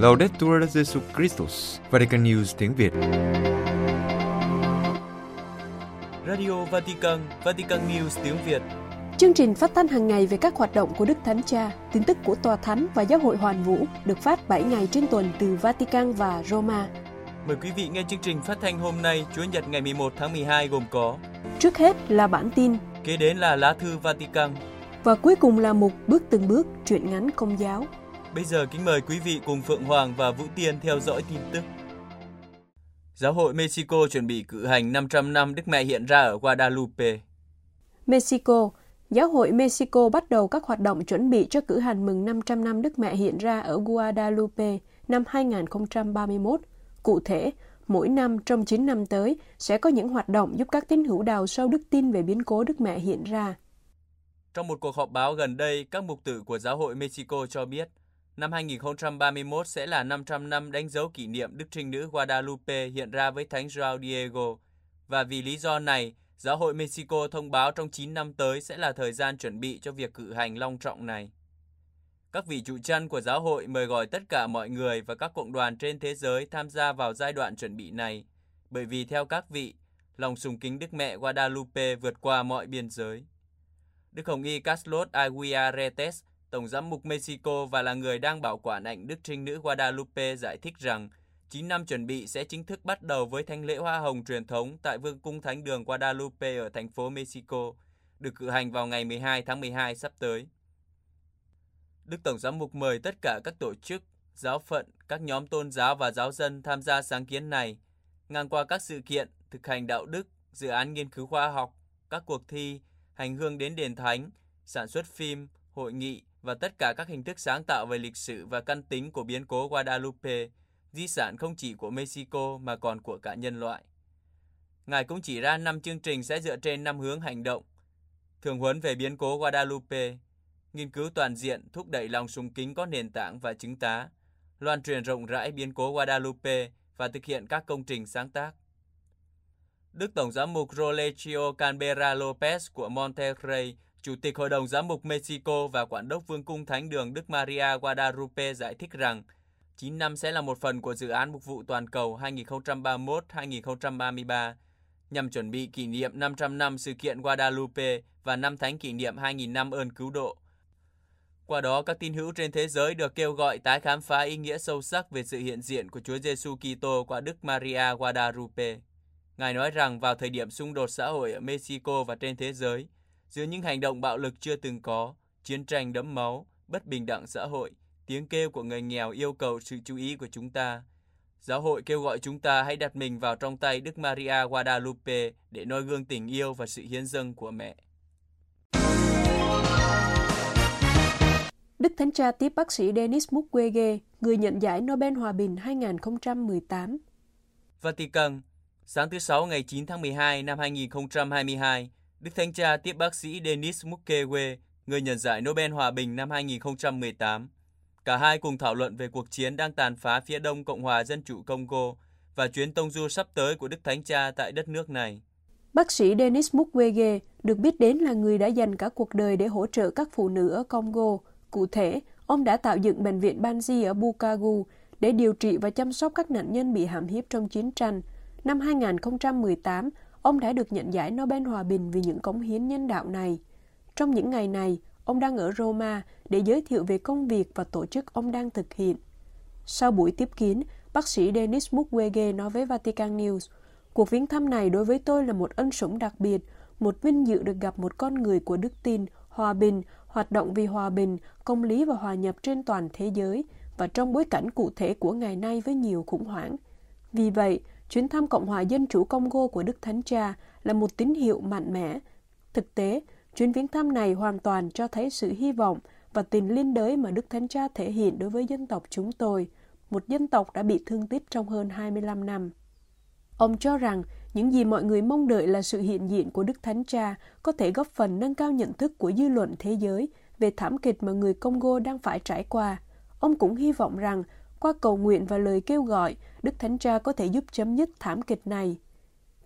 Laudetur Jesus Christus, Vatican News tiếng Việt. Radio Vatican, Vatican News tiếng Việt. Chương trình phát thanh hàng ngày về các hoạt động của Đức Thánh Cha, tin tức của Tòa Thánh và Giáo hội Hoàn Vũ được phát 7 ngày trên tuần từ Vatican và Roma. Mời quý vị nghe chương trình phát thanh hôm nay, Chúa Nhật ngày 11 tháng 12 gồm có Trước hết là bản tin, Kế đến là lá thư Vatican. và cuối cùng là mục bước từng bước truyện ngắn công giáo. Bây giờ kính mời quý vị cùng Phượng Hoàng và Vũ Tiên theo dõi tin tức. Giáo hội Mexico chuẩn bị cử hành 500 năm Đức Mẹ hiện ra ở Guadalupe. Mexico Giáo hội Mexico bắt đầu các hoạt động chuẩn bị cho cử hành mừng 500 năm Đức Mẹ hiện ra ở Guadalupe năm 2031. Cụ thể, mỗi năm trong 9 năm tới sẽ có những hoạt động giúp các tín hữu đào sâu đức tin về biến cố Đức Mẹ hiện ra. Trong một cuộc họp báo gần đây, các mục tử của Giáo hội Mexico cho biết, năm 2031 sẽ là 500 năm đánh dấu kỷ niệm Đức Trinh Nữ Guadalupe hiện ra với Thánh João Diego. Và vì lý do này, Giáo hội Mexico thông báo trong 9 năm tới sẽ là thời gian chuẩn bị cho việc cử hành long trọng này. Các vị trụ chân của giáo hội mời gọi tất cả mọi người và các cộng đoàn trên thế giới tham gia vào giai đoạn chuẩn bị này, bởi vì theo các vị, lòng sùng kính Đức Mẹ Guadalupe vượt qua mọi biên giới. Đức Hồng Y Carlos Aguiaretes, Tổng giám mục Mexico và là người đang bảo quản ảnh Đức Trinh Nữ Guadalupe giải thích rằng 9 năm chuẩn bị sẽ chính thức bắt đầu với thánh lễ hoa hồng truyền thống tại Vương cung Thánh đường Guadalupe ở thành phố Mexico, được cử hành vào ngày 12 tháng 12 sắp tới. Đức Tổng giám mục mời tất cả các tổ chức, giáo phận, các nhóm tôn giáo và giáo dân tham gia sáng kiến này, ngang qua các sự kiện, thực hành đạo đức, dự án nghiên cứu khoa học, các cuộc thi, hành hương đến đền thánh, sản xuất phim, hội nghị và tất cả các hình thức sáng tạo về lịch sử và căn tính của biến cố Guadalupe, di sản không chỉ của Mexico mà còn của cả nhân loại. Ngài cũng chỉ ra 5 chương trình sẽ dựa trên 5 hướng hành động. Thường huấn về biến cố Guadalupe, nghiên cứu toàn diện thúc đẩy lòng sùng kính có nền tảng và chứng tá, loan truyền rộng rãi biến cố Guadalupe và thực hiện các công trình sáng tác. Đức Tổng giám mục Rolegio Canberra Lopez của Monterrey, Chủ tịch Hội đồng Giám mục Mexico và Quản đốc Vương cung Thánh đường Đức Maria Guadalupe giải thích rằng 9 năm sẽ là một phần của dự án mục vụ toàn cầu 2031-2033 nhằm chuẩn bị kỷ niệm 500 năm sự kiện Guadalupe và năm thánh kỷ niệm 2.000 năm ơn cứu độ. Qua đó, các tín hữu trên thế giới được kêu gọi tái khám phá ý nghĩa sâu sắc về sự hiện diện của Chúa Giêsu Kitô qua Đức Maria Guadalupe. Ngài nói rằng vào thời điểm xung đột xã hội ở Mexico và trên thế giới, giữa những hành động bạo lực chưa từng có, chiến tranh đẫm máu, bất bình đẳng xã hội, tiếng kêu của người nghèo yêu cầu sự chú ý của chúng ta. Giáo hội kêu gọi chúng ta hãy đặt mình vào trong tay Đức Maria Guadalupe để noi gương tình yêu và sự hiến dâng của mẹ. Đức Thánh Cha tiếp bác sĩ Denis Mukwege, người nhận giải Nobel Hòa bình 2018. Vatican, sáng thứ Sáu ngày 9 tháng 12 năm 2022, Đức Thánh Cha tiếp bác sĩ Denis Mukwege, người nhận giải Nobel Hòa bình năm 2018. Cả hai cùng thảo luận về cuộc chiến đang tàn phá phía đông Cộng hòa Dân chủ Congo và chuyến tông du sắp tới của Đức Thánh Cha tại đất nước này. Bác sĩ Denis Mukwege được biết đến là người đã dành cả cuộc đời để hỗ trợ các phụ nữ ở Congo. Cụ thể, ông đã tạo dựng bệnh viện Banzi ở Bukavu để điều trị và chăm sóc các nạn nhân bị hãm hiếp trong chiến tranh. Năm 2018, ông đã được nhận giải Nobel Hòa bình vì những cống hiến nhân đạo này. Trong những ngày này, ông đang ở Roma để giới thiệu về công việc và tổ chức ông đang thực hiện. Sau buổi tiếp kiến, bác sĩ Denis Mukwege nói với Vatican News, Cuộc viếng thăm này đối với tôi là một ân sủng đặc biệt, một vinh dự được gặp một con người của đức tin, hòa bình, hoạt động vì hòa bình, công lý và hòa nhập trên toàn thế giới và trong bối cảnh cụ thể của ngày nay với nhiều khủng hoảng. Vì vậy, chuyến thăm Cộng hòa Dân chủ Congo của Đức Thánh Cha là một tín hiệu mạnh mẽ. Thực tế, chuyến viếng thăm này hoàn toàn cho thấy sự hy vọng và tình liên đới mà Đức Thánh Cha thể hiện đối với dân tộc chúng tôi, một dân tộc đã bị thương tích trong hơn 25 năm. Ông cho rằng những gì mọi người mong đợi là sự hiện diện của Đức Thánh Cha có thể góp phần nâng cao nhận thức của dư luận thế giới về thảm kịch mà người Congo đang phải trải qua. Ông cũng hy vọng rằng qua cầu nguyện và lời kêu gọi, Đức Thánh Cha có thể giúp chấm dứt thảm kịch này.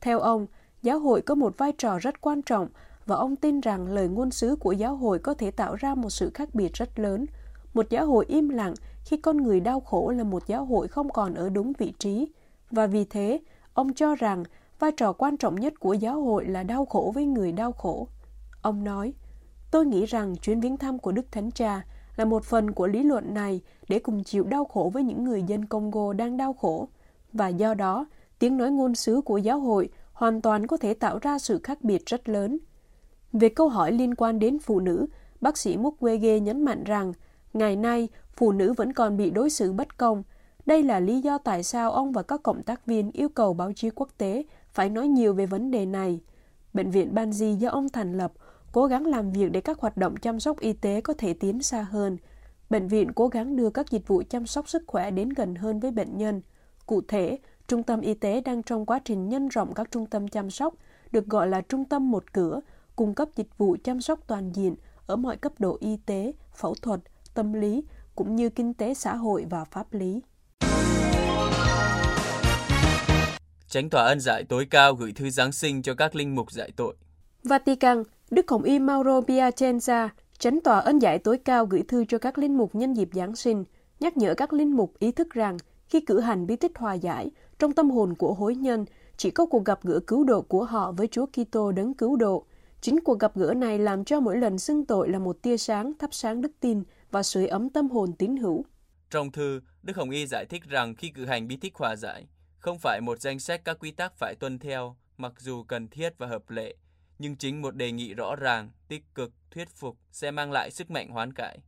Theo ông, giáo hội có một vai trò rất quan trọng và ông tin rằng lời ngôn sứ của giáo hội có thể tạo ra một sự khác biệt rất lớn. Một giáo hội im lặng khi con người đau khổ là một giáo hội không còn ở đúng vị trí. Và vì thế, ông cho rằng vai trò quan trọng nhất của giáo hội là đau khổ với người đau khổ. Ông nói, tôi nghĩ rằng chuyến viếng thăm của Đức Thánh Cha là một phần của lý luận này để cùng chịu đau khổ với những người dân Congo đang đau khổ. Và do đó, tiếng nói ngôn sứ của giáo hội hoàn toàn có thể tạo ra sự khác biệt rất lớn. Về câu hỏi liên quan đến phụ nữ, bác sĩ Mukwege nhấn mạnh rằng ngày nay phụ nữ vẫn còn bị đối xử bất công. Đây là lý do tại sao ông và các cộng tác viên yêu cầu báo chí quốc tế phải nói nhiều về vấn đề này. Bệnh viện Banji do ông thành lập cố gắng làm việc để các hoạt động chăm sóc y tế có thể tiến xa hơn. Bệnh viện cố gắng đưa các dịch vụ chăm sóc sức khỏe đến gần hơn với bệnh nhân. Cụ thể, trung tâm y tế đang trong quá trình nhân rộng các trung tâm chăm sóc, được gọi là trung tâm một cửa, cung cấp dịch vụ chăm sóc toàn diện ở mọi cấp độ y tế, phẫu thuật, tâm lý, cũng như kinh tế xã hội và pháp lý. tránh tòa ân giải tối cao gửi thư Giáng sinh cho các linh mục giải tội. Vatican, Đức Hồng Y Mauro Piacenza, chánh tòa ân giải tối cao gửi thư cho các linh mục nhân dịp Giáng sinh, nhắc nhở các linh mục ý thức rằng khi cử hành bí tích hòa giải, trong tâm hồn của hối nhân chỉ có cuộc gặp gỡ cứu độ của họ với Chúa Kitô đấng cứu độ. Chính cuộc gặp gỡ này làm cho mỗi lần xưng tội là một tia sáng thắp sáng đức tin và sưởi ấm tâm hồn tín hữu. Trong thư, Đức Hồng Y giải thích rằng khi cử hành bí tích hòa giải, không phải một danh sách các quy tắc phải tuân theo, mặc dù cần thiết và hợp lệ, nhưng chính một đề nghị rõ ràng, tích cực, thuyết phục sẽ mang lại sức mạnh hoán cải.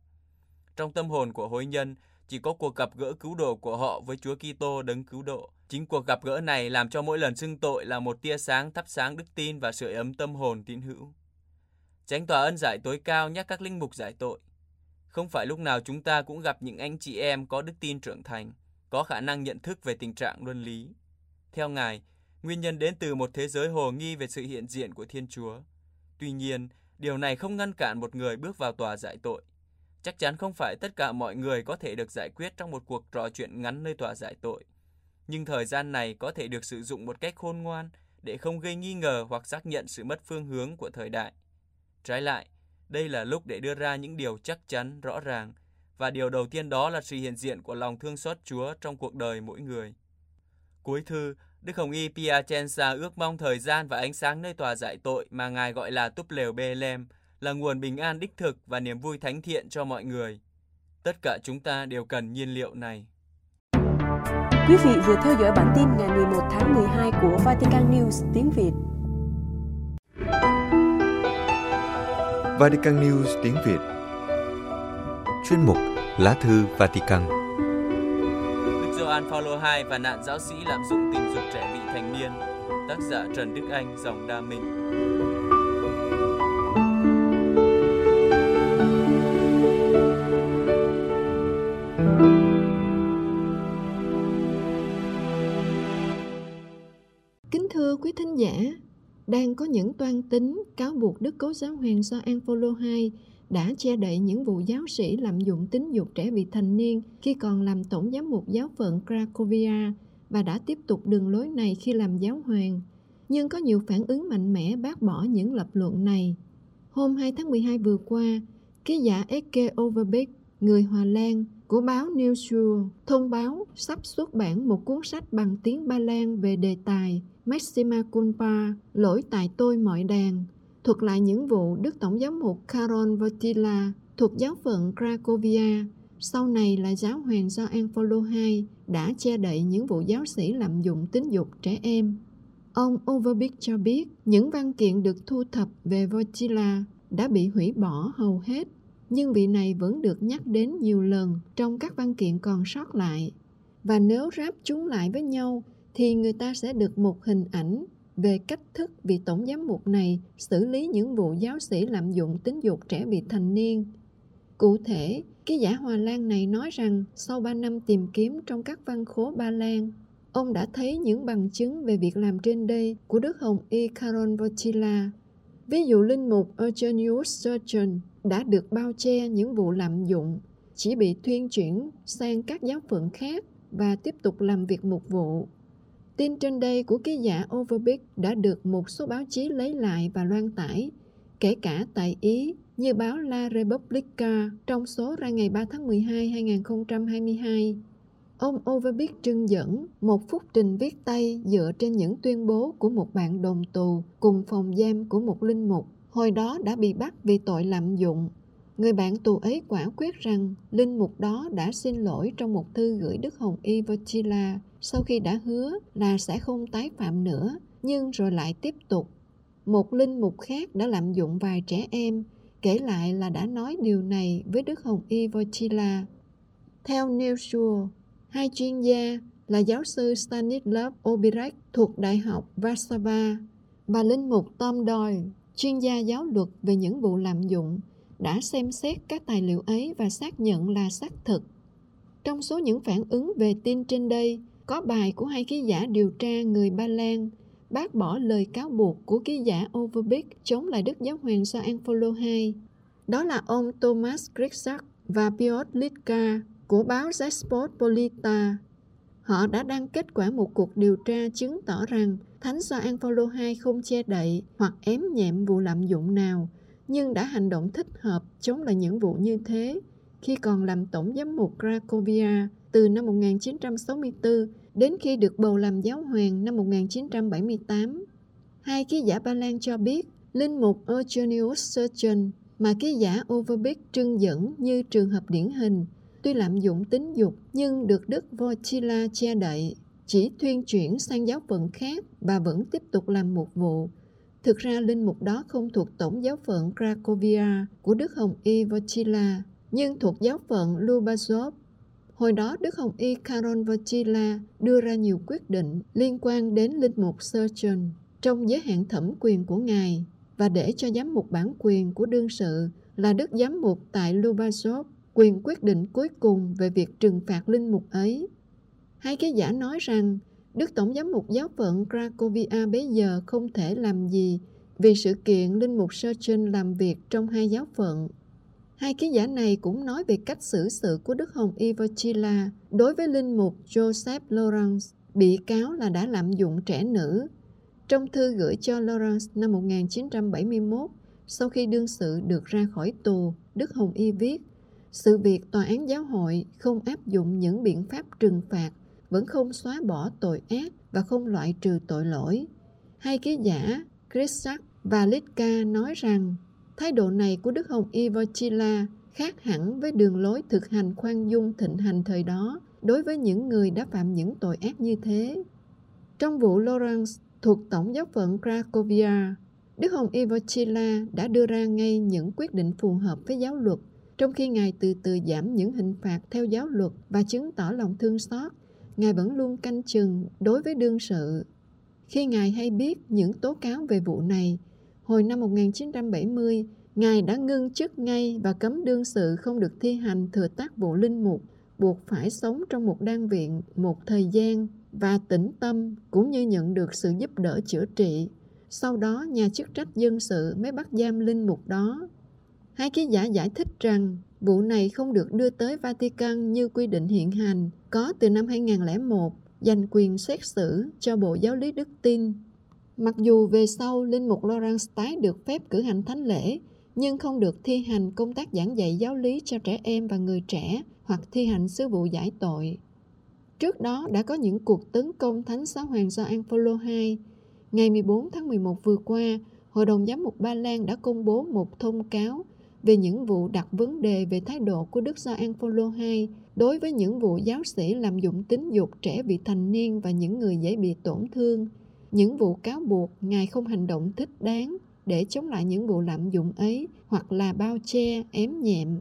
Trong tâm hồn của hối nhân, chỉ có cuộc gặp gỡ cứu độ của họ với Chúa Kitô đấng cứu độ. Chính cuộc gặp gỡ này làm cho mỗi lần xưng tội là một tia sáng thắp sáng đức tin và sưởi ấm tâm hồn tín hữu. tránh tòa ân giải tối cao nhắc các linh mục giải tội. Không phải lúc nào chúng ta cũng gặp những anh chị em có đức tin trưởng thành, có khả năng nhận thức về tình trạng luân lý. Theo Ngài, nguyên nhân đến từ một thế giới hồ nghi về sự hiện diện của Thiên Chúa. Tuy nhiên, điều này không ngăn cản một người bước vào tòa giải tội. Chắc chắn không phải tất cả mọi người có thể được giải quyết trong một cuộc trò chuyện ngắn nơi tòa giải tội. Nhưng thời gian này có thể được sử dụng một cách khôn ngoan để không gây nghi ngờ hoặc xác nhận sự mất phương hướng của thời đại. Trái lại, đây là lúc để đưa ra những điều chắc chắn, rõ ràng, và điều đầu tiên đó là sự hiện diện của lòng thương xót Chúa trong cuộc đời mỗi người. Cuối thư, Đức Hồng Y Piacenza ước mong thời gian và ánh sáng nơi tòa giải tội mà Ngài gọi là túp lều Bethlehem là nguồn bình an đích thực và niềm vui thánh thiện cho mọi người. Tất cả chúng ta đều cần nhiên liệu này. Quý vị vừa theo dõi bản tin ngày 11 tháng 12 của Vatican News tiếng Việt. Vatican News tiếng Việt Chuyên mục Lá thư Vatican Gioan Phaolô II và nạn giáo sĩ lạm dụng tình dục trẻ vị thành niên. Tác giả Trần Đức Anh, dòng Đa Minh. Kính thưa quý thính giả, đang có những toan tính cáo buộc Đức Cố Giáo Hoàng Gioan Phaolô II đã che đậy những vụ giáo sĩ lạm dụng tính dục trẻ vị thành niên khi còn làm tổng giám mục giáo phận Cracovia và đã tiếp tục đường lối này khi làm giáo hoàng. Nhưng có nhiều phản ứng mạnh mẽ bác bỏ những lập luận này. Hôm 2 tháng 12 vừa qua, ký giả Eke Overbeek, người Hòa Lan, của báo Newsweek thông báo sắp xuất bản một cuốn sách bằng tiếng Ba Lan về đề tài Maxima Culpa, lỗi tại tôi mọi đàn, thuật lại những vụ Đức Tổng giám mục Karol Wojtyla thuộc giáo phận Cracovia, sau này là giáo hoàng Gioan Phaolô II đã che đậy những vụ giáo sĩ lạm dụng tính dục trẻ em. Ông Overbeek cho biết những văn kiện được thu thập về Wojtyla đã bị hủy bỏ hầu hết, nhưng vị này vẫn được nhắc đến nhiều lần trong các văn kiện còn sót lại. Và nếu ráp chúng lại với nhau thì người ta sẽ được một hình ảnh về cách thức vị tổng giám mục này xử lý những vụ giáo sĩ lạm dụng tính dục trẻ vị thành niên. Cụ thể, ký giả Hòa Lan này nói rằng sau 3 năm tìm kiếm trong các văn khố Ba Lan, ông đã thấy những bằng chứng về việc làm trên đây của Đức Hồng Y caron Wojtyla. Ví dụ linh mục Eugenius Surgeon đã được bao che những vụ lạm dụng, chỉ bị thuyên chuyển sang các giáo phận khác và tiếp tục làm việc mục vụ. Tin trên đây của ký giả Overbeek đã được một số báo chí lấy lại và loan tải, kể cả tại Ý, như báo La Repubblica trong số ra ngày 3 tháng 12 2022. Ông Overbeck trưng dẫn một phúc trình viết tay dựa trên những tuyên bố của một bạn đồng tù cùng phòng giam của một linh mục, hồi đó đã bị bắt vì tội lạm dụng. Người bạn tù ấy quả quyết rằng linh mục đó đã xin lỗi trong một thư gửi Đức Hồng Y Vochila sau khi đã hứa là sẽ không tái phạm nữa, nhưng rồi lại tiếp tục. Một linh mục khác đã lạm dụng vài trẻ em, kể lại là đã nói điều này với Đức Hồng Y Vochila. Theo Newsure, Hai chuyên gia là giáo sư Stanislav Obirek thuộc Đại học Warsaw và linh mục Tom Doyle, chuyên gia giáo luật về những vụ lạm dụng, đã xem xét các tài liệu ấy và xác nhận là xác thực. Trong số những phản ứng về tin trên đây, có bài của hai ký giả điều tra người Ba Lan bác bỏ lời cáo buộc của ký giả Overbeek chống lại Đức Giáo hoàng Gioan Phaolô II. Đó là ông Thomas Grigsack và Piotr Litka của báo Zespospolita. Họ đã đăng kết quả một cuộc điều tra chứng tỏ rằng Thánh Gioan Phaolô II không che đậy hoặc ém nhẹm vụ lạm dụng nào, nhưng đã hành động thích hợp chống lại những vụ như thế khi còn làm tổng giám mục Cracovia từ năm 1964 đến khi được bầu làm giáo hoàng năm 1978. Hai ký giả Ba Lan cho biết linh mục Eugenius Surgeon mà ký giả Overbeck trưng dẫn như trường hợp điển hình tuy lạm dụng tính dục nhưng được Đức Wojtyla che đậy, chỉ thuyên chuyển sang giáo phận khác và vẫn tiếp tục làm một vụ. Thực ra linh mục đó không thuộc tổng giáo phận Cracovia của Đức Hồng Y Wojtyla, nhưng thuộc giáo phận Lubazov. Hồi đó Đức Hồng Y Karol Wojtyla đưa ra nhiều quyết định liên quan đến linh mục Surgeon trong giới hạn thẩm quyền của Ngài và để cho giám mục bản quyền của đương sự là Đức Giám mục tại Lubazov quyền quyết định cuối cùng về việc trừng phạt linh mục ấy. Hai cái giả nói rằng Đức Tổng giám mục giáo phận Cracovia bấy giờ không thể làm gì vì sự kiện linh mục Sergen làm việc trong hai giáo phận. Hai ký giả này cũng nói về cách xử sự của Đức Hồng Ivochila đối với linh mục Joseph Lawrence, bị cáo là đã lạm dụng trẻ nữ. Trong thư gửi cho Lawrence năm 1971, sau khi đương sự được ra khỏi tù, Đức Hồng Y viết sự việc tòa án giáo hội không áp dụng những biện pháp trừng phạt vẫn không xóa bỏ tội ác và không loại trừ tội lỗi. Hai ký giả Chrisak và Litka nói rằng thái độ này của Đức Hồng y vochila khác hẳn với đường lối thực hành khoan dung thịnh hành thời đó đối với những người đã phạm những tội ác như thế. Trong vụ Lawrence thuộc Tổng giáo phận Cracovia, Đức Hồng Ivochila đã đưa ra ngay những quyết định phù hợp với giáo luật trong khi Ngài từ từ giảm những hình phạt theo giáo luật và chứng tỏ lòng thương xót, Ngài vẫn luôn canh chừng đối với đương sự. Khi Ngài hay biết những tố cáo về vụ này, hồi năm 1970, Ngài đã ngưng chức ngay và cấm đương sự không được thi hành thừa tác vụ linh mục, buộc phải sống trong một đan viện một thời gian và tĩnh tâm cũng như nhận được sự giúp đỡ chữa trị. Sau đó, nhà chức trách dân sự mới bắt giam linh mục đó Hai ký giả giải thích rằng vụ này không được đưa tới Vatican như quy định hiện hành có từ năm 2001 dành quyền xét xử cho Bộ Giáo lý Đức tin. Mặc dù về sau Linh Mục Lawrence tái được phép cử hành thánh lễ, nhưng không được thi hành công tác giảng dạy giáo lý cho trẻ em và người trẻ hoặc thi hành sứ vụ giải tội. Trước đó đã có những cuộc tấn công Thánh Giáo Hoàng Gioan Phaolô II. Ngày 14 tháng 11 vừa qua, Hội đồng Giám mục Ba Lan đã công bố một thông cáo về những vụ đặt vấn đề về thái độ của Đức Gioan Phaolô II đối với những vụ giáo sĩ làm dụng tính dục trẻ vị thành niên và những người dễ bị tổn thương, những vụ cáo buộc Ngài không hành động thích đáng để chống lại những vụ lạm dụng ấy hoặc là bao che, ém nhẹm.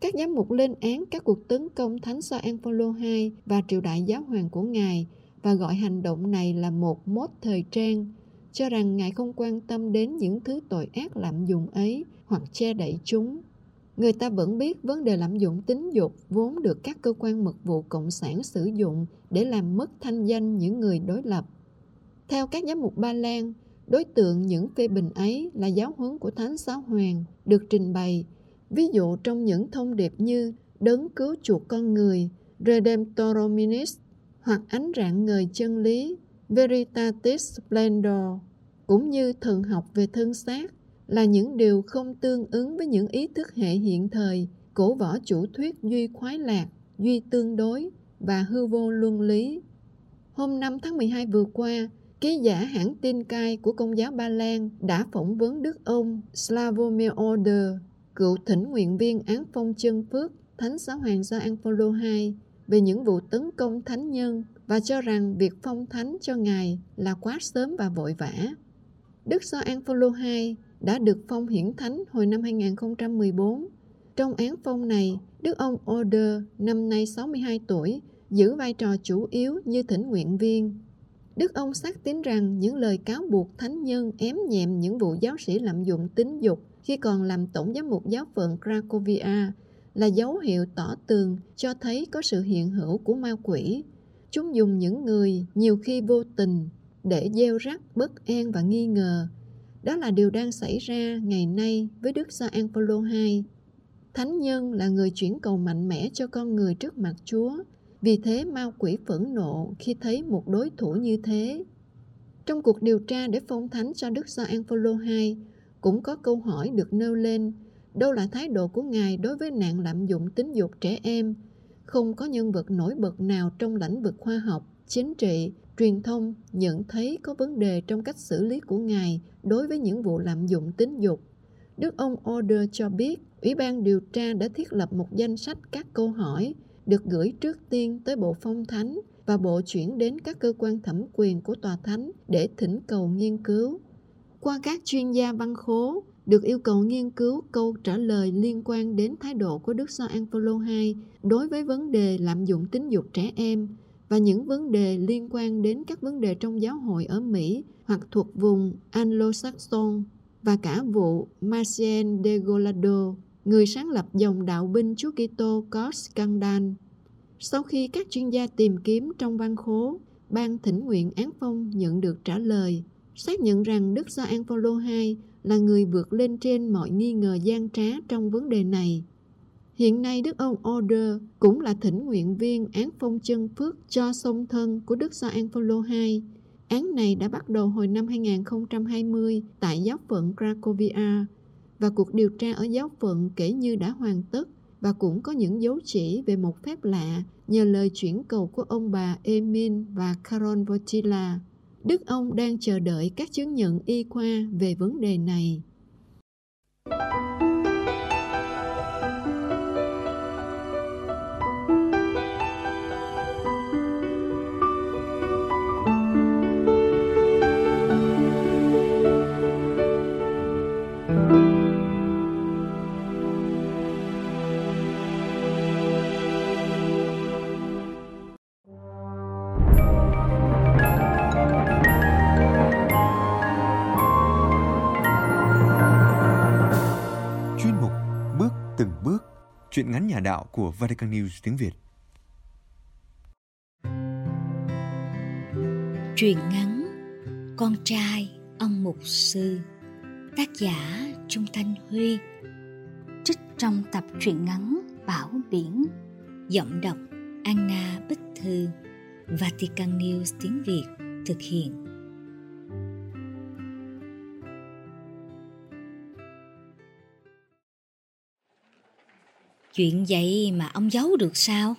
Các giám mục lên án các cuộc tấn công Thánh Gioan Phaolô II và triều đại giáo hoàng của Ngài và gọi hành động này là một mốt thời trang, cho rằng Ngài không quan tâm đến những thứ tội ác lạm dụng ấy hoặc che đậy chúng. Người ta vẫn biết vấn đề lạm dụng tính dục vốn được các cơ quan mật vụ cộng sản sử dụng để làm mất thanh danh những người đối lập. Theo các giám mục Ba Lan, đối tượng những phê bình ấy là giáo huấn của Thánh Giáo Hoàng được trình bày, ví dụ trong những thông điệp như đấng cứu chuộc con người, redemptorominis hoặc ánh rạng ngời chân lý, Veritatis Splendor, cũng như thần học về thân xác, là những điều không tương ứng với những ý thức hệ hiện thời, cổ võ chủ thuyết duy khoái lạc, duy tương đối và hư vô luân lý. Hôm 5 tháng 12 vừa qua, ký giả hãng tin cai của Công giáo Ba Lan đã phỏng vấn Đức ông Slavomir Oder, cựu thỉnh nguyện viên án phong chân phước Thánh Giáo Hoàng Gioan Phaolô II về những vụ tấn công thánh nhân và cho rằng việc phong thánh cho Ngài là quá sớm và vội vã. Đức Gioan Phaolô II đã được phong hiển thánh hồi năm 2014. Trong án phong này, Đức ông Oder, năm nay 62 tuổi, giữ vai trò chủ yếu như thỉnh nguyện viên. Đức ông xác tín rằng những lời cáo buộc thánh nhân ém nhẹm những vụ giáo sĩ lạm dụng tính dục khi còn làm tổng giám mục giáo phận Cracovia là dấu hiệu tỏ tường cho thấy có sự hiện hữu của ma quỷ. Chúng dùng những người nhiều khi vô tình để gieo rắc bất an và nghi ngờ. Đó là điều đang xảy ra ngày nay với Đức Gioan Phaolô II. Thánh nhân là người chuyển cầu mạnh mẽ cho con người trước mặt Chúa. Vì thế ma quỷ phẫn nộ khi thấy một đối thủ như thế. Trong cuộc điều tra để phong thánh cho Đức Gioan Phaolô II, cũng có câu hỏi được nêu lên đâu là thái độ của ngài đối với nạn lạm dụng tính dục trẻ em không có nhân vật nổi bật nào trong lĩnh vực khoa học, chính trị, truyền thông nhận thấy có vấn đề trong cách xử lý của ngài đối với những vụ lạm dụng tính dục. Đức ông order cho biết, ủy ban điều tra đã thiết lập một danh sách các câu hỏi được gửi trước tiên tới bộ phong thánh và bộ chuyển đến các cơ quan thẩm quyền của tòa thánh để thỉnh cầu nghiên cứu. Qua các chuyên gia văn khố được yêu cầu nghiên cứu câu trả lời liên quan đến thái độ của Đức Gioan Phaolô II đối với vấn đề lạm dụng tính dục trẻ em và những vấn đề liên quan đến các vấn đề trong giáo hội ở Mỹ hoặc thuộc vùng Anglo-Saxon và cả vụ Marcien de Golado, người sáng lập dòng đạo binh Chúa Kitô có scandal. Sau khi các chuyên gia tìm kiếm trong văn khố, ban thỉnh nguyện án phong nhận được trả lời, xác nhận rằng Đức Gioan Phaolô II là người vượt lên trên mọi nghi ngờ gian trá trong vấn đề này. Hiện nay Đức ông Order cũng là thỉnh nguyện viên án phong chân phước cho song thân của Đức Gioan Phaolô II. Án này đã bắt đầu hồi năm 2020 tại giáo phận Cracovia, và cuộc điều tra ở giáo phận kể như đã hoàn tất, và cũng có những dấu chỉ về một phép lạ nhờ lời chuyển cầu của ông bà Emin và Caron Votila. Đức ông đang chờ đợi các chứng nhận y khoa về vấn đề này. Từng bước Chuyện ngắn nhà đạo của Vatican News tiếng Việt. Truyện ngắn Con trai ông mục sư, Tác giả Trung Thanh Huy, Trích trong tập truyện ngắn Bảo Biển, Giọng đọc Anna Bích Thư, Vatican News tiếng Việt thực hiện Chuyện vậy mà ông giấu được sao?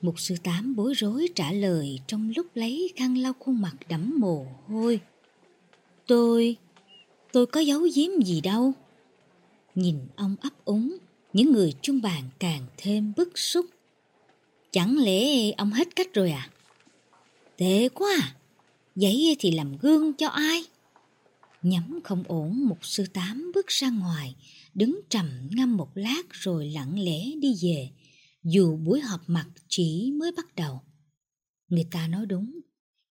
Mục sư tám bối rối trả lời trong lúc lấy khăn lau khuôn mặt đẫm mồ hôi. Tôi, tôi có giấu giếm gì đâu. Nhìn ông ấp úng, những người trung bàn càng thêm bức xúc. Chẳng lẽ ông hết cách rồi à? Tệ quá à, vậy thì làm gương cho ai? Nhắm không ổn, mục sư tám bước ra ngoài, đứng trầm ngâm một lát rồi lặng lẽ đi về, dù buổi họp mặt chỉ mới bắt đầu. Người ta nói đúng,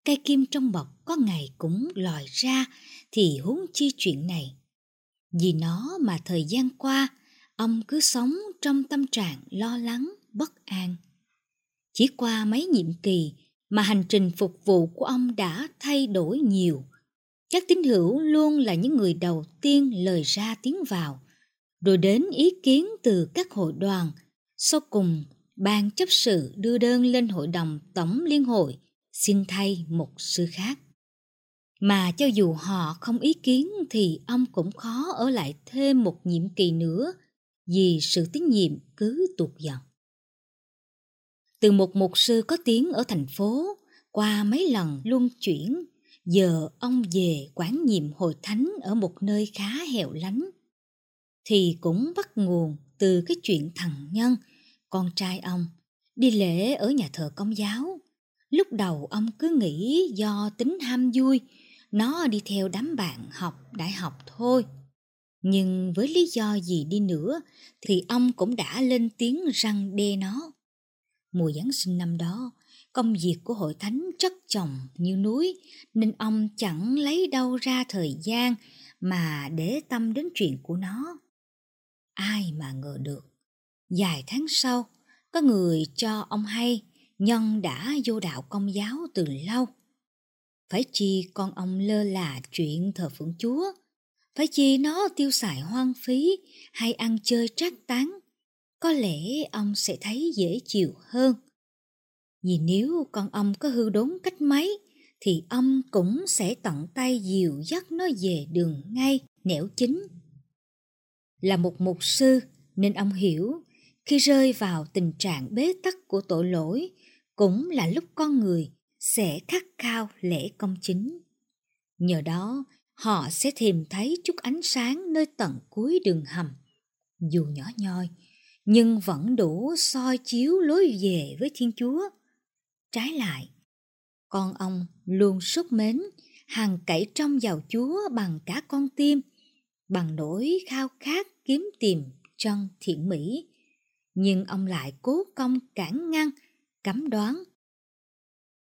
cây kim trong bọc có ngày cũng lòi ra thì huống chi chuyện này. Vì nó mà thời gian qua, ông cứ sống trong tâm trạng lo lắng, bất an. Chỉ qua mấy nhiệm kỳ mà hành trình phục vụ của ông đã thay đổi nhiều. Các tín hữu luôn là những người đầu tiên lời ra tiếng vào, rồi đến ý kiến từ các hội đoàn. Sau cùng, ban chấp sự đưa đơn lên hội đồng tổng liên hội xin thay một sư khác. Mà cho dù họ không ý kiến thì ông cũng khó ở lại thêm một nhiệm kỳ nữa vì sự tín nhiệm cứ tụt dần. Từ một mục sư có tiếng ở thành phố, qua mấy lần luân chuyển, giờ ông về quán nhiệm hội thánh ở một nơi khá hẻo lánh. Thì cũng bắt nguồn từ cái chuyện thằng Nhân, con trai ông, đi lễ ở nhà thờ công giáo. Lúc đầu ông cứ nghĩ do tính ham vui, nó đi theo đám bạn học đại học thôi. Nhưng với lý do gì đi nữa thì ông cũng đã lên tiếng răng đe nó. Mùa Giáng sinh năm đó, công việc của hội thánh chất chồng như núi nên ông chẳng lấy đâu ra thời gian mà để tâm đến chuyện của nó. Ai mà ngờ được, vài tháng sau, có người cho ông hay Nhân đã vô đạo công giáo từ lâu. Phải chi con ông lơ là chuyện thờ phượng Chúa, phải chi nó tiêu xài hoang phí hay ăn chơi trác tán, có lẽ ông sẽ thấy dễ chịu hơn. Vì nếu con ông có hư đốn cách mấy, thì ông cũng sẽ tận tay dìu dắt nó về đường ngay, nẻo chính. Là một mục sư nên ông hiểu khi rơi vào tình trạng bế tắc của tội lỗi cũng là lúc con người sẽ khát khao lễ công chính. Nhờ đó, họ sẽ tìm thấy chút ánh sáng nơi tận cuối đường hầm. Dù nhỏ nhoi, nhưng vẫn đủ soi chiếu lối về với Thiên Chúa. Trái lại, con ông luôn sốt mến, hàng cậy trong giàu Chúa bằng cả con tim, bằng nỗi khao khát kiếm tìm chân thiện mỹ. Nhưng ông lại cố công cản ngăn, cấm đoán.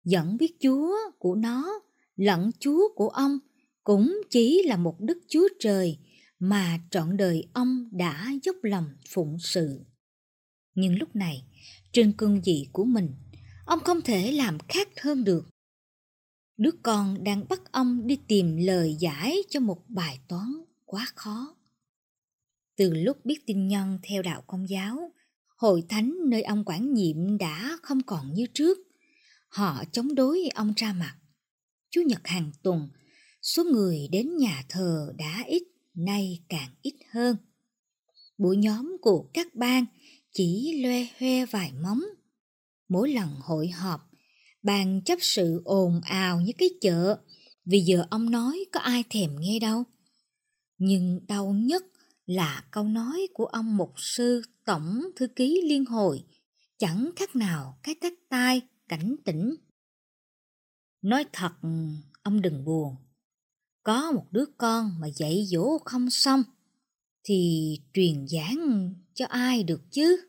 Dẫn biết Chúa của nó lẫn Chúa của ông cũng chỉ là một Đức Chúa Trời mà trọn đời ông đã dốc lòng phụng sự. Nhưng lúc này, trên cương vị của mình, ông không thể làm khác hơn được. Đứa con đang bắt ông đi tìm lời giải cho một bài toán quá khó. Từ lúc biết tin nhân theo đạo công giáo, hội thánh nơi ông quản nhiệm đã không còn như trước. Họ chống đối ông ra mặt. Chủ nhật hàng tuần, số người đến nhà thờ đã ít, nay càng ít hơn. Buổi nhóm của các bang chỉ loe hoe vài móng. Mỗi lần hội họp, bàn chấp sự ồn ào như cái chợ, vì giờ ông nói có ai thèm nghe đâu. Nhưng đau nhất là câu nói của ông mục sư tổng thư ký liên hội, chẳng khác nào cái tắt tai cảnh tỉnh. Nói thật, ông đừng buồn. Có một đứa con mà dạy dỗ không xong, thì truyền giảng cho ai được chứ?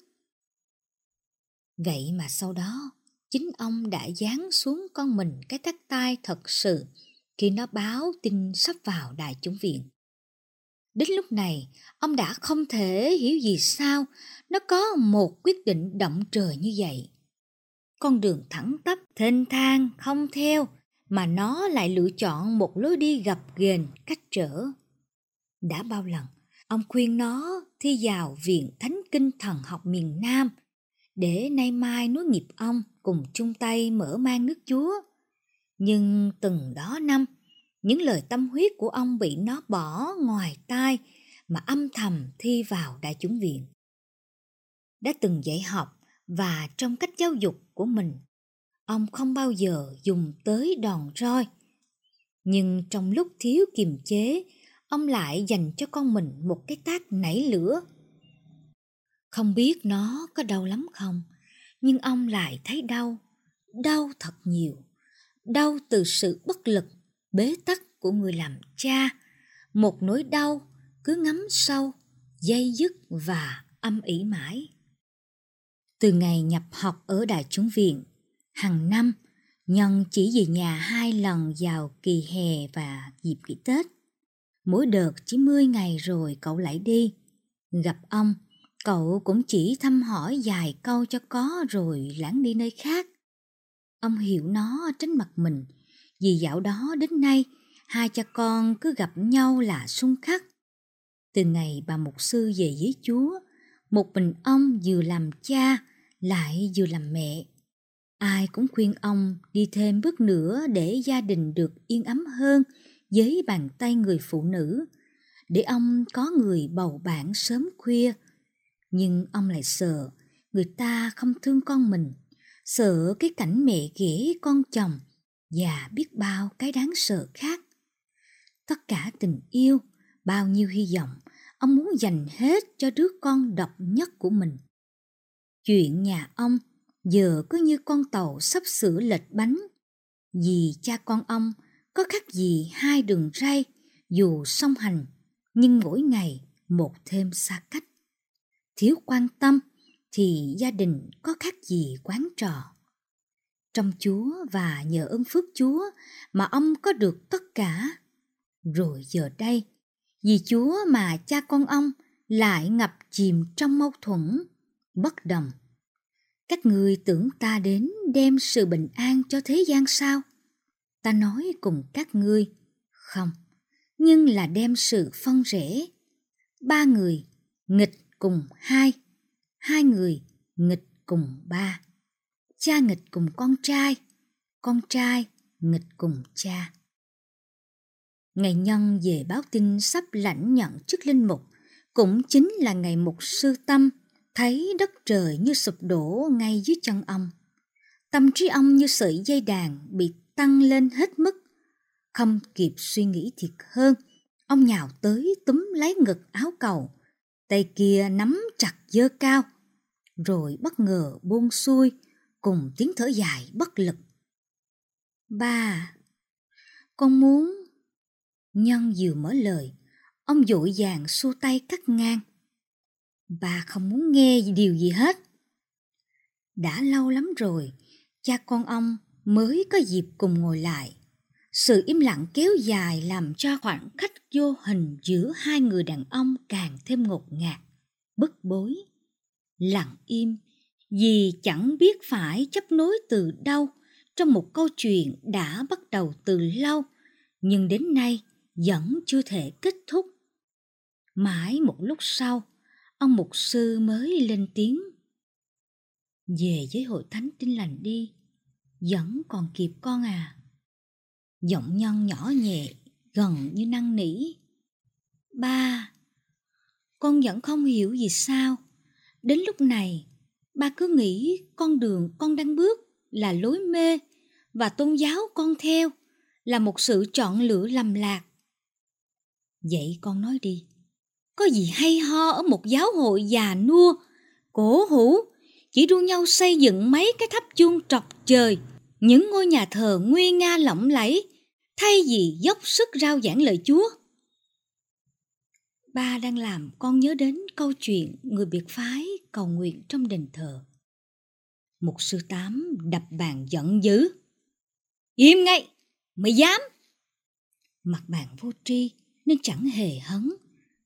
Vậy mà sau đó, chính ông đã dán xuống con mình cái tắt tai thật sự khi nó báo tin sắp vào đài chúng viện. Đến lúc này, ông đã không thể hiểu gì sao nó có một quyết định động trời như vậy. Con đường thẳng tắp, thênh thang, không theo, mà nó lại lựa chọn một lối đi gập ghềnh, cách trở. Đã bao lần, ông khuyên nó thi vào Viện Thánh Kinh Thần học miền Nam để nay mai nối nghiệp ông cùng chung tay mở mang nước Chúa. Nhưng từng đó năm, những lời tâm huyết của ông bị nó bỏ ngoài tai mà âm thầm thi vào đại chúng viện. Đã từng dạy học và trong cách giáo dục của mình, ông không bao giờ dùng tới đòn roi. Nhưng trong lúc thiếu kiềm chế, ông lại dành cho con mình một cái tác nảy lửa. Không biết nó có đau lắm không, nhưng ông lại thấy đau, đau thật nhiều. Đau từ sự bất lực bế tắc của người làm cha, một nỗi đau cứ ngấm sâu, dây dứt và âm ỉ mãi. Từ ngày nhập học ở Đại chúng viện, hàng năm Nhân chỉ về nhà hai lần vào kỳ hè và dịp nghỉ Tết. Mỗi đợt chỉ 10 ngày rồi cậu lại đi. Gặp ông, cậu cũng chỉ thăm hỏi vài câu cho có rồi lãng đi nơi khác. Ông hiểu nó tránh mặt mình, vì dạo đó đến nay, hai cha con cứ gặp nhau là xung khắc. Từ ngày bà mục sư về với Chúa, một mình ông vừa làm cha lại vừa làm mẹ. Ai cũng khuyên ông đi thêm bước nữa để gia đình được yên ấm hơn với bàn tay người phụ nữ, để ông có người bầu bạn sớm khuya. Nhưng ông lại sợ người ta không thương con mình, sợ cái cảnh mẹ ghẻ con chồng và biết bao cái đáng sợ khác. Tất cả tình yêu, bao nhiêu hy vọng, ông muốn dành hết cho đứa con độc nhất của mình. Chuyện nhà ông giờ cứ như con tàu sắp sửa lệch bánh. Vì cha con ông có khác gì hai đường ray dù song hành, nhưng mỗi ngày một thêm xa cách. Thiếu quan tâm thì gia đình có khác gì quán trò. Trong Chúa và nhờ ơn phước Chúa mà ông có được tất cả. Rồi giờ đây, vì Chúa mà cha con ông lại ngập chìm trong mâu thuẫn, bất đồng. Các người tưởng ta đến đem sự bình an cho thế gian sao? Ta nói cùng các ngươi không nhưng là đem sự phân rẽ ba người nghịch cùng hai hai người nghịch cùng ba cha nghịch cùng con trai con trai nghịch cùng cha ngày nhân về báo tin sắp lãnh nhận chức linh mục cũng chính là ngày mục sư tâm thấy đất trời như sụp đổ ngay dưới chân ông. Tâm trí ông như sợi dây đàn bị tăng lên hết mức. Không kịp suy nghĩ thiệt hơn, ông nhào tới túm lấy ngực áo cầu, tay kia nắm chặt dơ cao, rồi bất ngờ buông xuôi cùng tiếng thở dài bất lực. Ba, con muốn... Nhân vừa mở lời, ông dội vàng xua tay cắt ngang. Bà không muốn nghe điều gì hết. Đã lâu lắm rồi, cha con ông mới có dịp cùng ngồi lại. Sự im lặng kéo dài làm cho khoảng cách vô hình giữa hai người đàn ông càng thêm ngột ngạt, bức bối. Lặng im, vì chẳng biết phải chấp nối từ đâu trong một câu chuyện đã bắt đầu từ lâu, nhưng đến nay vẫn chưa thể kết thúc. Mãi một lúc sau, ông mục sư mới lên tiếng. Về với hội thánh tin lành đi vẫn còn kịp con à. Giọng nhân nhỏ nhẹ gần như năn nỉ. Ba con vẫn không hiểu vì sao. Đến lúc này ba cứ nghĩ con đường con đang bước là lối mê và tôn giáo con theo là một sự chọn lựa lầm lạc vậy con nói đi có gì hay ho ở một giáo hội già nua, cổ hủ, chỉ đua nhau xây dựng mấy cái tháp chuông trọc trời, những ngôi nhà thờ nguy nga lộng lẫy, thay vì dốc sức rao giảng lời Chúa. Ba đang làm con nhớ đến câu chuyện người biệt phái cầu nguyện trong đền thờ. Một sư tám đập bàn giận dữ. Im ngay, mày dám! Mặt bạn vô tri nên chẳng hề hấn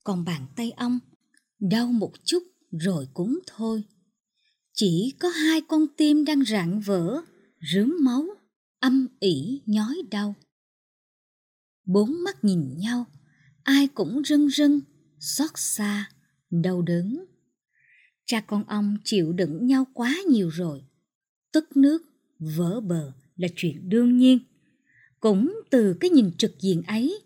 còn bàn tay ông đau một chút rồi cũng thôi. Chỉ có hai con tim đang rạn vỡ, rướm máu, âm ỉ nhói đau. Bốn mắt nhìn nhau, ai cũng rưng rưng, xót xa, đau đớn. Cha con ông chịu đựng nhau quá nhiều rồi. Tức nước, vỡ bờ là chuyện đương nhiên. Cũng từ cái nhìn trực diện ấy,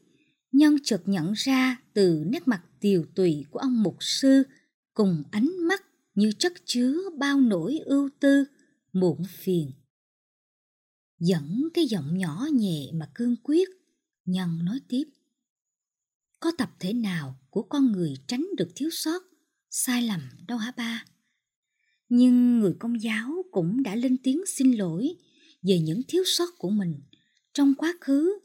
Nhân chợt nhận ra từ nét mặt tiều tụy của ông mục sư cùng ánh mắt như chất chứa bao nỗi ưu tư, muộn phiền. Dẫn cái giọng nhỏ nhẹ mà cương quyết, Nhân nói tiếp. Có tập thể nào của con người tránh được thiếu sót, sai lầm đâu hả ba? Nhưng người công giáo cũng đã lên tiếng xin lỗi về những thiếu sót của mình trong quá khứ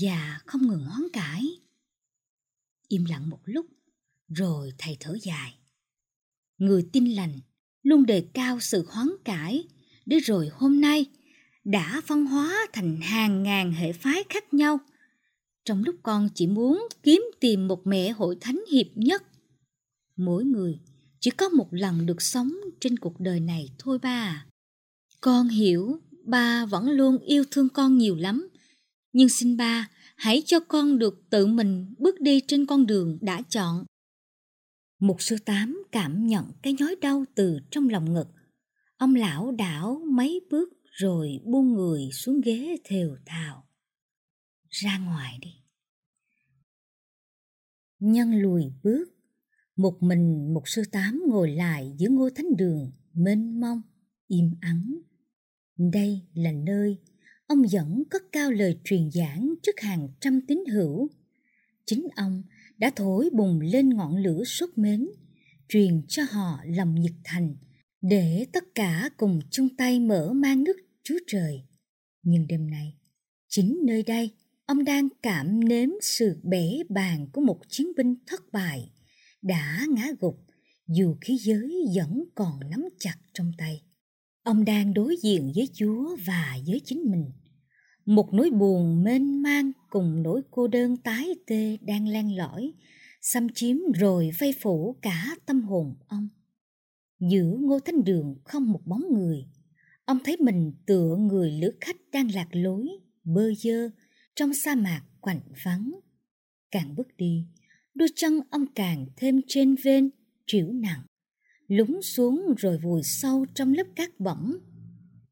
và không ngừng hoán cải. Im lặng một lúc, rồi thầy thở dài. Người tin lành luôn đề cao sự hoán cải, để rồi hôm nay đã phân hóa thành hàng ngàn hệ phái khác nhau. Trong lúc con chỉ muốn kiếm tìm một mẹ hội thánh hiệp nhất, mỗi người chỉ có một lần được sống trên cuộc đời này thôi ba Con hiểu ba vẫn luôn yêu thương con nhiều lắm, nhưng xin ba hãy cho con được tự mình bước đi trên con đường đã chọn. Mục sư Tám cảm nhận cái nhói đau từ trong lòng ngực. Ông lão đảo mấy bước rồi buông người xuống ghế thều thào. Ra ngoài đi. Nhân lùi bước, một mình một sư tám ngồi lại giữa ngôi thánh đường mênh mông, im ắng. Đây là nơi ông dẫn cất cao lời truyền giảng trước hàng trăm tín hữu. Chính ông đã thổi bùng lên ngọn lửa sốt mến, truyền cho họ lòng nhiệt thành để tất cả cùng chung tay mở mang nước Chúa Trời. Nhưng đêm nay, chính nơi đây, ông đang cảm nếm sự bể bàn của một chiến binh thất bại, đã ngã gục dù khí giới vẫn còn nắm chặt trong tay. Ông đang đối diện với Chúa và với chính mình. Một nỗi buồn mênh mang cùng nỗi cô đơn tái tê đang len lỏi, xâm chiếm rồi vây phủ cả tâm hồn ông. Giữa ngô thánh đường không một bóng người, ông thấy mình tựa người lữ khách đang lạc lối, bơ dơ trong sa mạc quạnh vắng. Càng bước đi, đôi chân ông càng thêm trên ven trĩu nặng, lúng xuống rồi vùi sâu trong lớp cát bẩn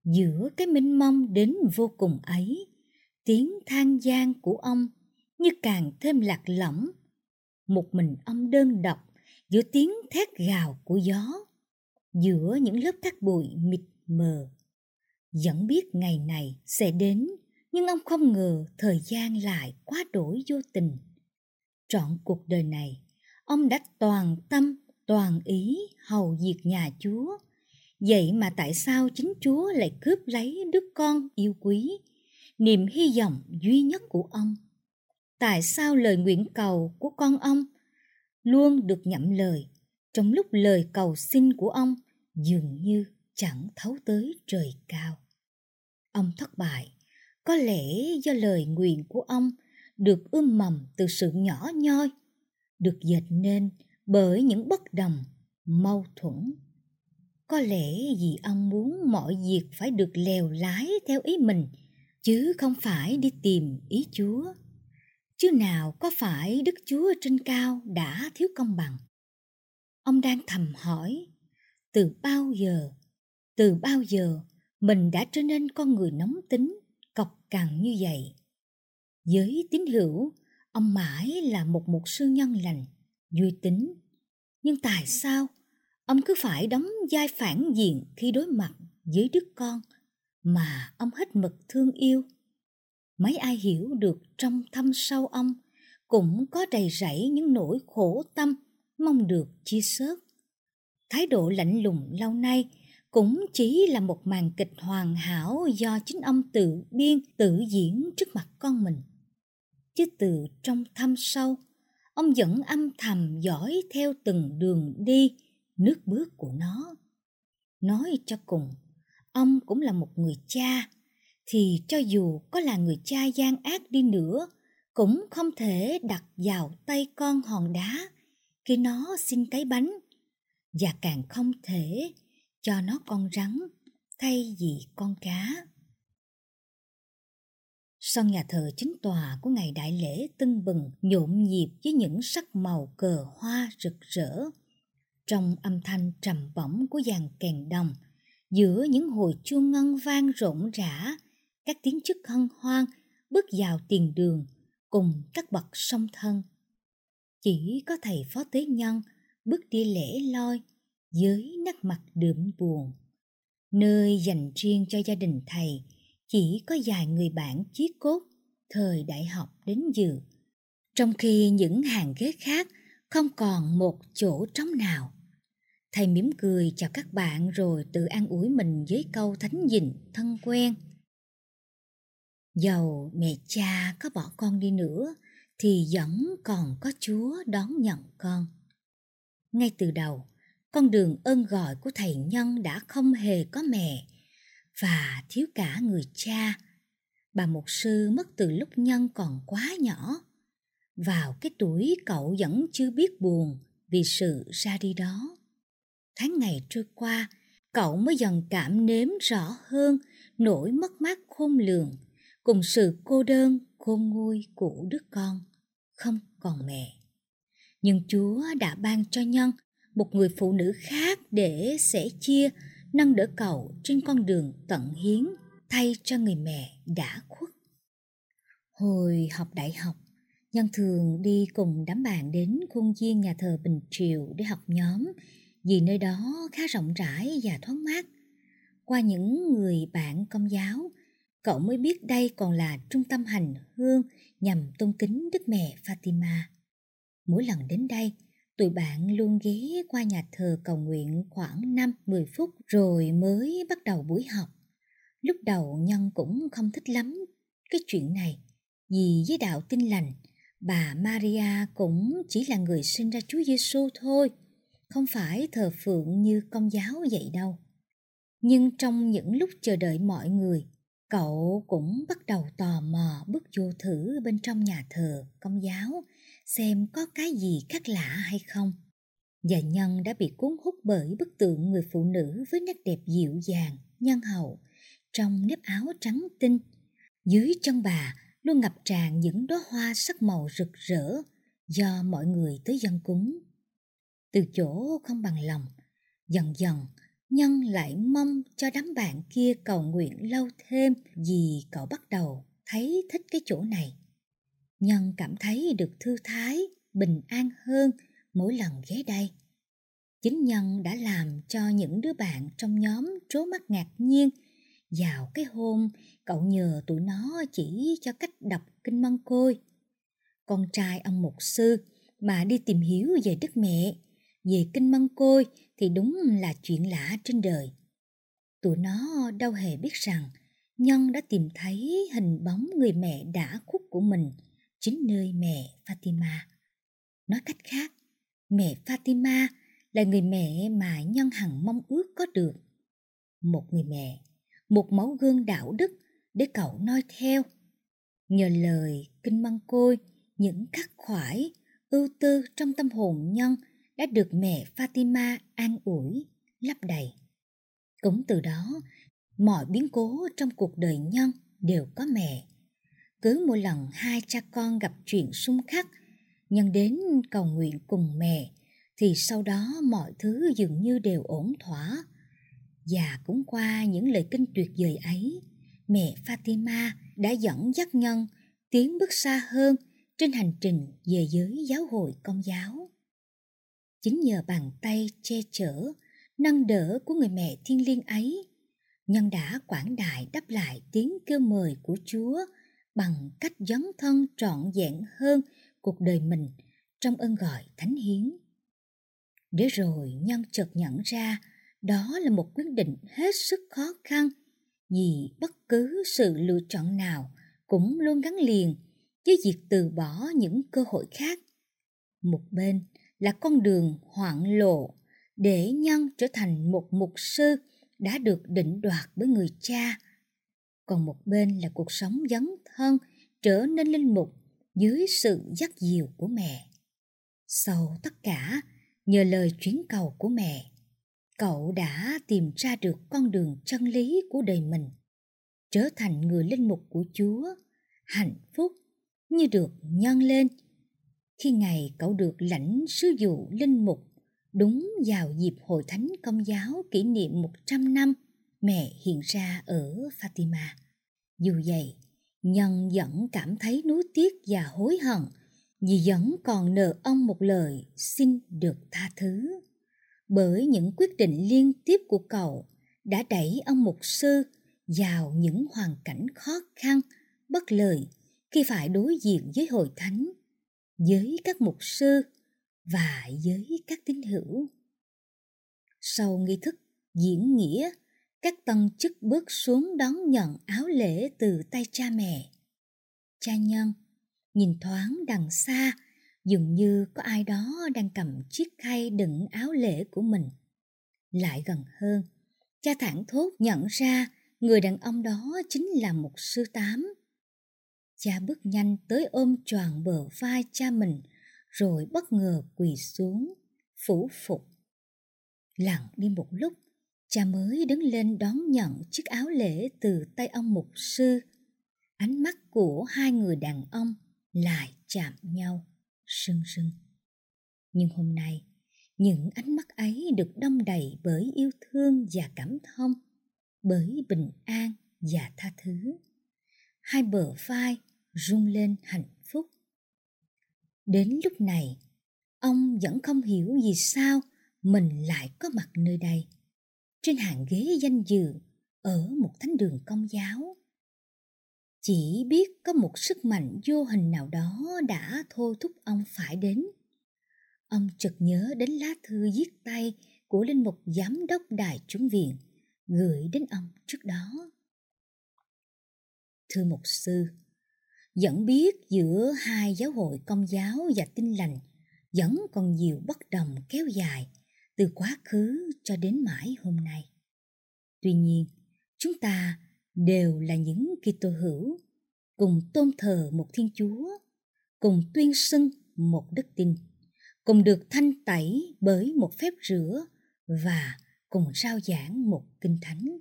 Giữa cái mênh mông đến vô cùng ấy, tiếng than gian của ông như càng thêm lạc lõng. Một mình ông đơn độc giữa tiếng thét gào của gió, giữa những lớp cát bụi mịt mờ. Vẫn biết ngày này sẽ đến, nhưng ông không ngờ thời gian lại quá đổi vô tình. Trọn cuộc đời này, ông đã toàn tâm toàn ý hầu việc nhà Chúa. Vậy mà tại sao chính Chúa lại cướp lấy đứa con yêu quý, niềm hy vọng duy nhất của ông? Tại sao lời nguyện cầu của con ông luôn được nhậm lời, trong lúc lời cầu xin của ông dường như chẳng thấu tới trời cao? Ông thất bại, có lẽ do lời nguyện của ông được ươm mầm từ sự nhỏ nhoi, được dệt nên bởi những bất đồng, mâu thuẫn. Có lẽ vì ông muốn mọi việc phải được lèo lái theo ý mình, chứ không phải đi tìm ý Chúa. Chứ nào có phải Đức Chúa trên cao đã thiếu công bằng? Ông đang thầm hỏi, từ bao giờ, từ bao giờ mình đã trở nên con người nóng tính, cọc cằn như vậy? Với tín hữu, ông mãi là một mục sư nhân lành, vui tính. Nhưng tại sao ông cứ phải đóng vai phản diện khi đối mặt với đứa con mà ông hết mực thương yêu? Mấy ai hiểu được trong thâm sâu ông cũng có đầy rẫy những nỗi khổ tâm mong được chia sớt. Thái độ lạnh lùng lâu nay cũng chỉ là một màn kịch hoàn hảo do chính ông tự biên tự diễn trước mặt con mình. Chứ từ trong thâm sâu, ông vẫn âm thầm dõi theo từng đường đi, nước bước của nó. Nói cho cùng, ông cũng là một người cha, thì cho dù có là người cha gian ác đi nữa, cũng không thể đặt vào tay con hòn đá khi nó xin cái bánh, và càng không thể cho nó con rắn thay vì con cá. Sân nhà thờ chính tòa của ngày đại lễ tưng bừng nhộn nhịp với những sắc màu cờ hoa rực rỡ. Trong âm thanh trầm bổng của dàn kèn đồng, giữa những hồi chuông ngân vang rộn rã, các tiếng chức hân hoan bước vào tiền đường cùng các bậc song thân. Chỉ có thầy phó tế nhân bước đi lễ loi với nét mặt đượm buồn. Nơi dành riêng cho gia đình thầy chỉ có vài người bạn chiếc cốt thời đại học đến dự, trong khi những hàng ghế khác không còn một chỗ trống nào. Thầy mỉm cười chào các bạn rồi tự an ủi mình với câu thánh dình thân quen. Dầu mẹ cha có bỏ con đi nữa thì vẫn còn có Chúa đón nhận con. Ngay từ đầu, con đường ơn gọi của thầy Nhân đã không hề có mẹ và thiếu cả người cha. Bà mục sư mất từ lúc Nhân còn quá nhỏ. Vào cái tuổi cậu vẫn chưa biết buồn vì sự ra đi đó. Tháng ngày trôi qua, cậu mới dần cảm nếm rõ hơn nỗi mất mát khôn lường cùng sự cô đơn khôn nguôi của đứa con không còn mẹ. Nhưng Chúa đã ban cho Nhân một người phụ nữ khác để sẻ chia nâng đỡ cậu trên con đường tận hiến thay cho người mẹ đã khuất. Hồi học đại học, Nhân thường đi cùng đám bạn đến khuôn viên nhà thờ Bình Triều để học nhóm vì nơi đó khá rộng rãi và thoáng mát. Qua những người bạn công giáo, cậu mới biết đây còn là trung tâm hành hương nhằm tôn kính Đức Mẹ Fatima. Mỗi lần đến đây, tụi bạn luôn ghé qua nhà thờ cầu nguyện khoảng 5-10 phút rồi mới bắt đầu buổi học. Lúc đầu Nhân cũng không thích lắm cái chuyện này, vì với đạo tin lành, bà Maria cũng chỉ là người sinh ra Chúa Giêsu thôi, không phải thờ phượng như công giáo vậy đâu. Nhưng trong những lúc chờ đợi mọi người, cậu cũng bắt đầu tò mò bước vô thử bên trong nhà thờ công giáo xem có cái gì khác lạ hay không. Và Nhân đã bị cuốn hút bởi bức tượng người phụ nữ với nét đẹp dịu dàng, nhân hậu, trong nếp áo trắng tinh. Dưới chân bà luôn ngập tràn những đóa hoa sắc màu rực rỡ do mọi người tới dân cúng. Từ chỗ không bằng lòng, dần dần Nhân lại mong cho đám bạn kia cầu nguyện lâu thêm vì cậu bắt đầu thấy thích cái chỗ này. Nhân cảm thấy được thư thái, bình an hơn mỗi lần ghé đây. Chính Nhân đã làm cho những đứa bạn trong nhóm trố mắt ngạc nhiên vào cái hôm cậu nhờ tụi nó chỉ cho cách đọc kinh măng côi. Con trai ông mục sư mà đi tìm hiểu về Đức Mẹ, về kinh măng côi thì đúng là chuyện lạ trên đời. Tụi nó đâu hề biết rằng Nhân đã tìm thấy hình bóng người mẹ đã khuất của mình chính nơi mẹ Fatima. Nói cách khác, mẹ Fatima là người mẹ mà Nhân hằng mong ước có được. Một người mẹ, một mẫu gương đạo đức để cậu noi theo. Nhờ lời kinh măng côi, những khắc khoải, ưu tư trong tâm hồn Nhân đã được mẹ Fatima an ủi, lấp đầy. Cũng từ đó, mọi biến cố trong cuộc đời Nhân đều có mẹ. Cứ mỗi lần hai cha con gặp chuyện xung khắc, Nhân đến cầu nguyện cùng mẹ, thì sau đó mọi thứ dường như đều ổn thỏa. Và cũng qua những lời kinh tuyệt vời ấy, mẹ Fatima đã dẫn dắt Nhân tiến bước xa hơn trên hành trình về giới giáo hội công giáo. Chính nhờ bàn tay che chở, nâng đỡ của người mẹ thiên liêng ấy, Nhân đã quảng đại đáp lại tiếng kêu mời của Chúa bằng cách dấn thân trọn vẹn hơn cuộc đời mình trong ơn gọi thánh hiến. Để rồi Nhân chợt nhận ra đó là một quyết định hết sức khó khăn, vì bất cứ sự lựa chọn nào cũng luôn gắn liền với việc từ bỏ những cơ hội khác. Một bên là con đường hoạn lộ để nhân trở thành một mục sư đã được định đoạt bởi người cha. Còn một bên là cuộc sống dấn hơn trở nên linh mục dưới sự dắt dìu của mẹ. Sau tất cả, nhờ lời chuyến cầu của mẹ, cậu đã tìm ra được con đường chân lý của đời mình, trở thành người linh mục của Chúa, hạnh phúc như được nhân lên khi ngày cậu được lãnh sứ dụ linh mục đúng vào dịp hội thánh công giáo kỷ niệm 100 năm mẹ hiện ra ở Fatima. Dù vậy, nhân vẫn cảm thấy nuối tiếc và hối hận vì vẫn còn nợ ông một lời xin được tha thứ. Bởi những quyết định liên tiếp của cậu đã đẩy ông mục sư vào những hoàn cảnh khó khăn, bất lợi khi phải đối diện với hội thánh với các mục sư và với các tín hữu. Sau nghi thức diễn nghĩa, các tân chức bước xuống đón nhận áo lễ từ tay cha mẹ. Cha nhân nhìn thoáng đằng xa, dường như có ai đó đang cầm chiếc khay đựng áo lễ của mình. Lại gần hơn, cha thẳng thốt nhận ra người đàn ông đó chính là một sư tám Cha bước nhanh tới ôm tròn bờ vai cha mình, rồi bất ngờ quỳ xuống, phủ phục. Lặng đi một lúc, cha mới đứng lên đón nhận chiếc áo lễ từ tay ông mục sư. Ánh mắt của hai người đàn ông lại chạm nhau, sưng sưng. Nhưng hôm nay, những ánh mắt ấy được đông đầy bởi yêu thương và cảm thông, bởi bình an và tha thứ. Hai bờ vai rung lên hạnh phúc. Đến lúc này, ông vẫn không hiểu vì sao mình lại có mặt nơi đây. Trên hàng ghế danh dự ở một thánh đường công giáo. Chỉ biết có một sức mạnh vô hình nào đó đã thôi thúc ông phải đến. Ông chợt nhớ đến lá thư viết tay của linh mục giám đốc đài chúng viện gửi đến ông trước đó. Thưa mục sư, vẫn biết giữa hai giáo hội công giáo và tin lành vẫn còn nhiều bất đồng kéo dài từ quá khứ cho đến mãi hôm nay. Tuy nhiên, chúng ta đều là những Kitô hữu, cùng tôn thờ một Thiên Chúa, cùng tuyên xưng một đức tin, cùng được thanh tẩy bởi một phép rửa và cùng rao giảng một kinh thánh.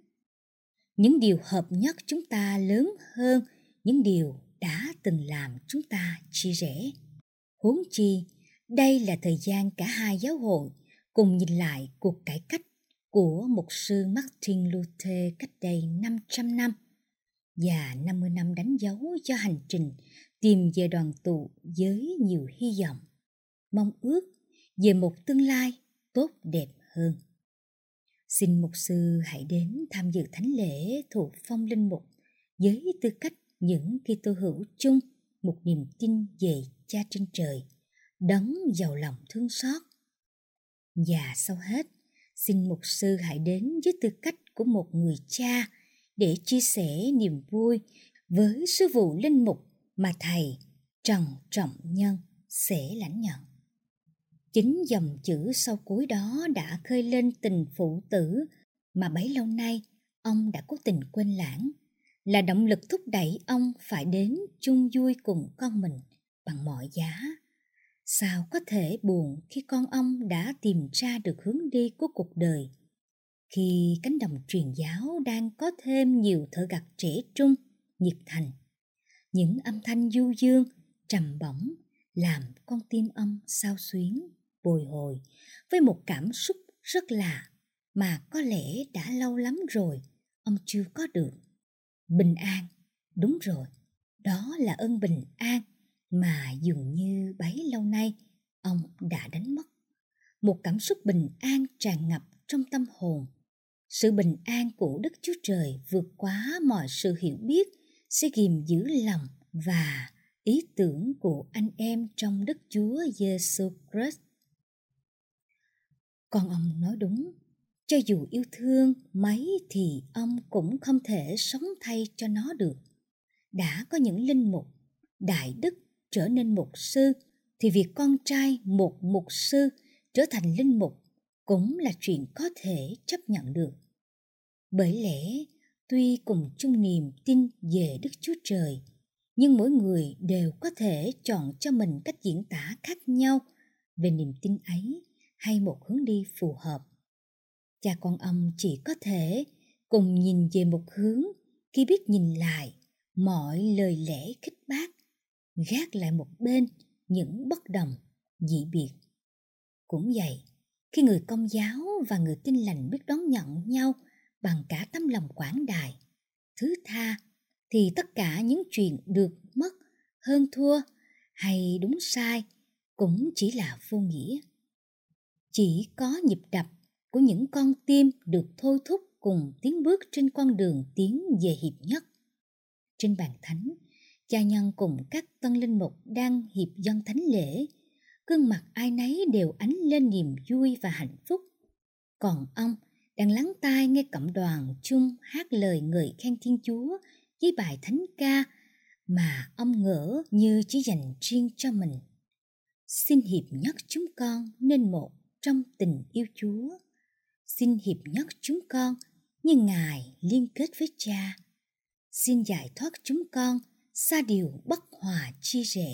Những điều hợp nhất chúng ta lớn hơn những điều đã từng làm chúng ta chia rẽ. Huống chi, đây là thời gian cả hai giáo hội cùng nhìn lại cuộc cải cách của mục sư Martin Luther cách đây 500 năm và 50 năm đánh dấu cho hành trình tìm về đoàn tụ với nhiều hy vọng, mong ước về một tương lai tốt đẹp hơn. Xin mục sư hãy đến tham dự thánh lễ thuộc phong linh mục với tư cách những Kitô hữu chung một niềm tin về Cha trên trời, đấng giàu lòng thương xót. Và sau hết, xin mục sư hãy đến với tư cách của một người cha để chia sẻ niềm vui với sư vụ linh mục mà thầy Trần Trọng Nhân sẽ lãnh nhận. Chính dòng chữ sau cuối đó đã khơi lên tình phụ tử mà bấy lâu nay ông đã cố tình quên lãng, là động lực thúc đẩy ông phải đến chung vui cùng con mình bằng mọi giá. Sao có thể buồn khi con ông đã tìm ra được hướng đi của cuộc đời, khi cánh đồng truyền giáo đang có thêm nhiều thợ gặt trẻ trung, nhiệt thành. Những âm thanh du dương, trầm bổng làm con tim ông sao xuyến bồi hồi với một cảm xúc rất lạ mà có lẽ đã lâu lắm rồi ông chưa có được. Bình an, đúng rồi, đó là ơn bình an mà dường như bấy lâu nay ông đã đánh mất. Một cảm xúc bình an tràn ngập trong tâm hồn. Sự bình an của Đức Chúa Trời vượt quá mọi sự hiểu biết sẽ ghim giữ lòng và ý tưởng của anh em trong Đức Chúa Giêsu Christ. Còn ông nói đúng, cho dù yêu thương mấy thì ông cũng không thể sống thay cho nó được. Đã có những linh mục, đại đức trở nên mục sư, thì việc con trai một mục sư trở thành linh mục cũng là chuyện có thể chấp nhận được. Bởi lẽ, tuy cùng chung niềm tin về Đức Chúa Trời, nhưng mỗi người đều có thể chọn cho mình cách diễn tả khác nhau về niềm tin ấy hay một hướng đi phù hợp. Cha con ông chỉ có thể cùng nhìn về một hướng khi biết nhìn lại mọi lời lẽ khích bác, gác lại một bên những bất đồng, dị biệt. Cũng vậy, khi người công giáo và người tin lành biết đón nhận nhau bằng cả tấm lòng quảng đại, thứ tha, thì tất cả những chuyện được mất, hơn thua hay đúng sai cũng chỉ là vô nghĩa chỉ có nhịp đập của những con tim được thôi thúc cùng tiến bước trên con đường tiến về hiệp nhất. Trên bàn thánh, cha nhân cùng các tân linh mục đang hiệp dân thánh lễ, gương mặt ai nấy đều ánh lên niềm vui và hạnh phúc. Còn ông đang lắng tai nghe cộng đoàn chung hát lời ngợi khen Thiên Chúa với bài thánh ca mà ông ngỡ như chỉ dành riêng cho mình. Xin hiệp nhất chúng con nên một trong tình yêu Chúa. Xin hiệp nhất chúng con như Ngài liên kết với Cha. Xin giải thoát chúng con xa điều bất hòa chia rẽ.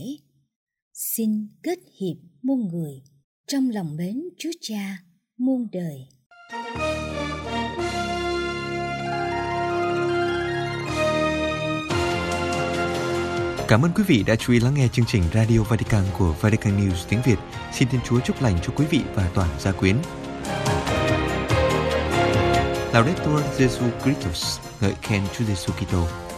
Xin kết hiệp muôn người trong lòng mến Chúa Cha muôn đời. Cảm ơn quý vị đã chú ý lắng nghe chương trình Radio Vatican của Vatican News tiếng Việt. Xin Thiên Chúa chúc lành cho quý vị và toàn gia quyến. Laudetur Jesu Christus, ngợi khen Chúa Giêsu Kitô.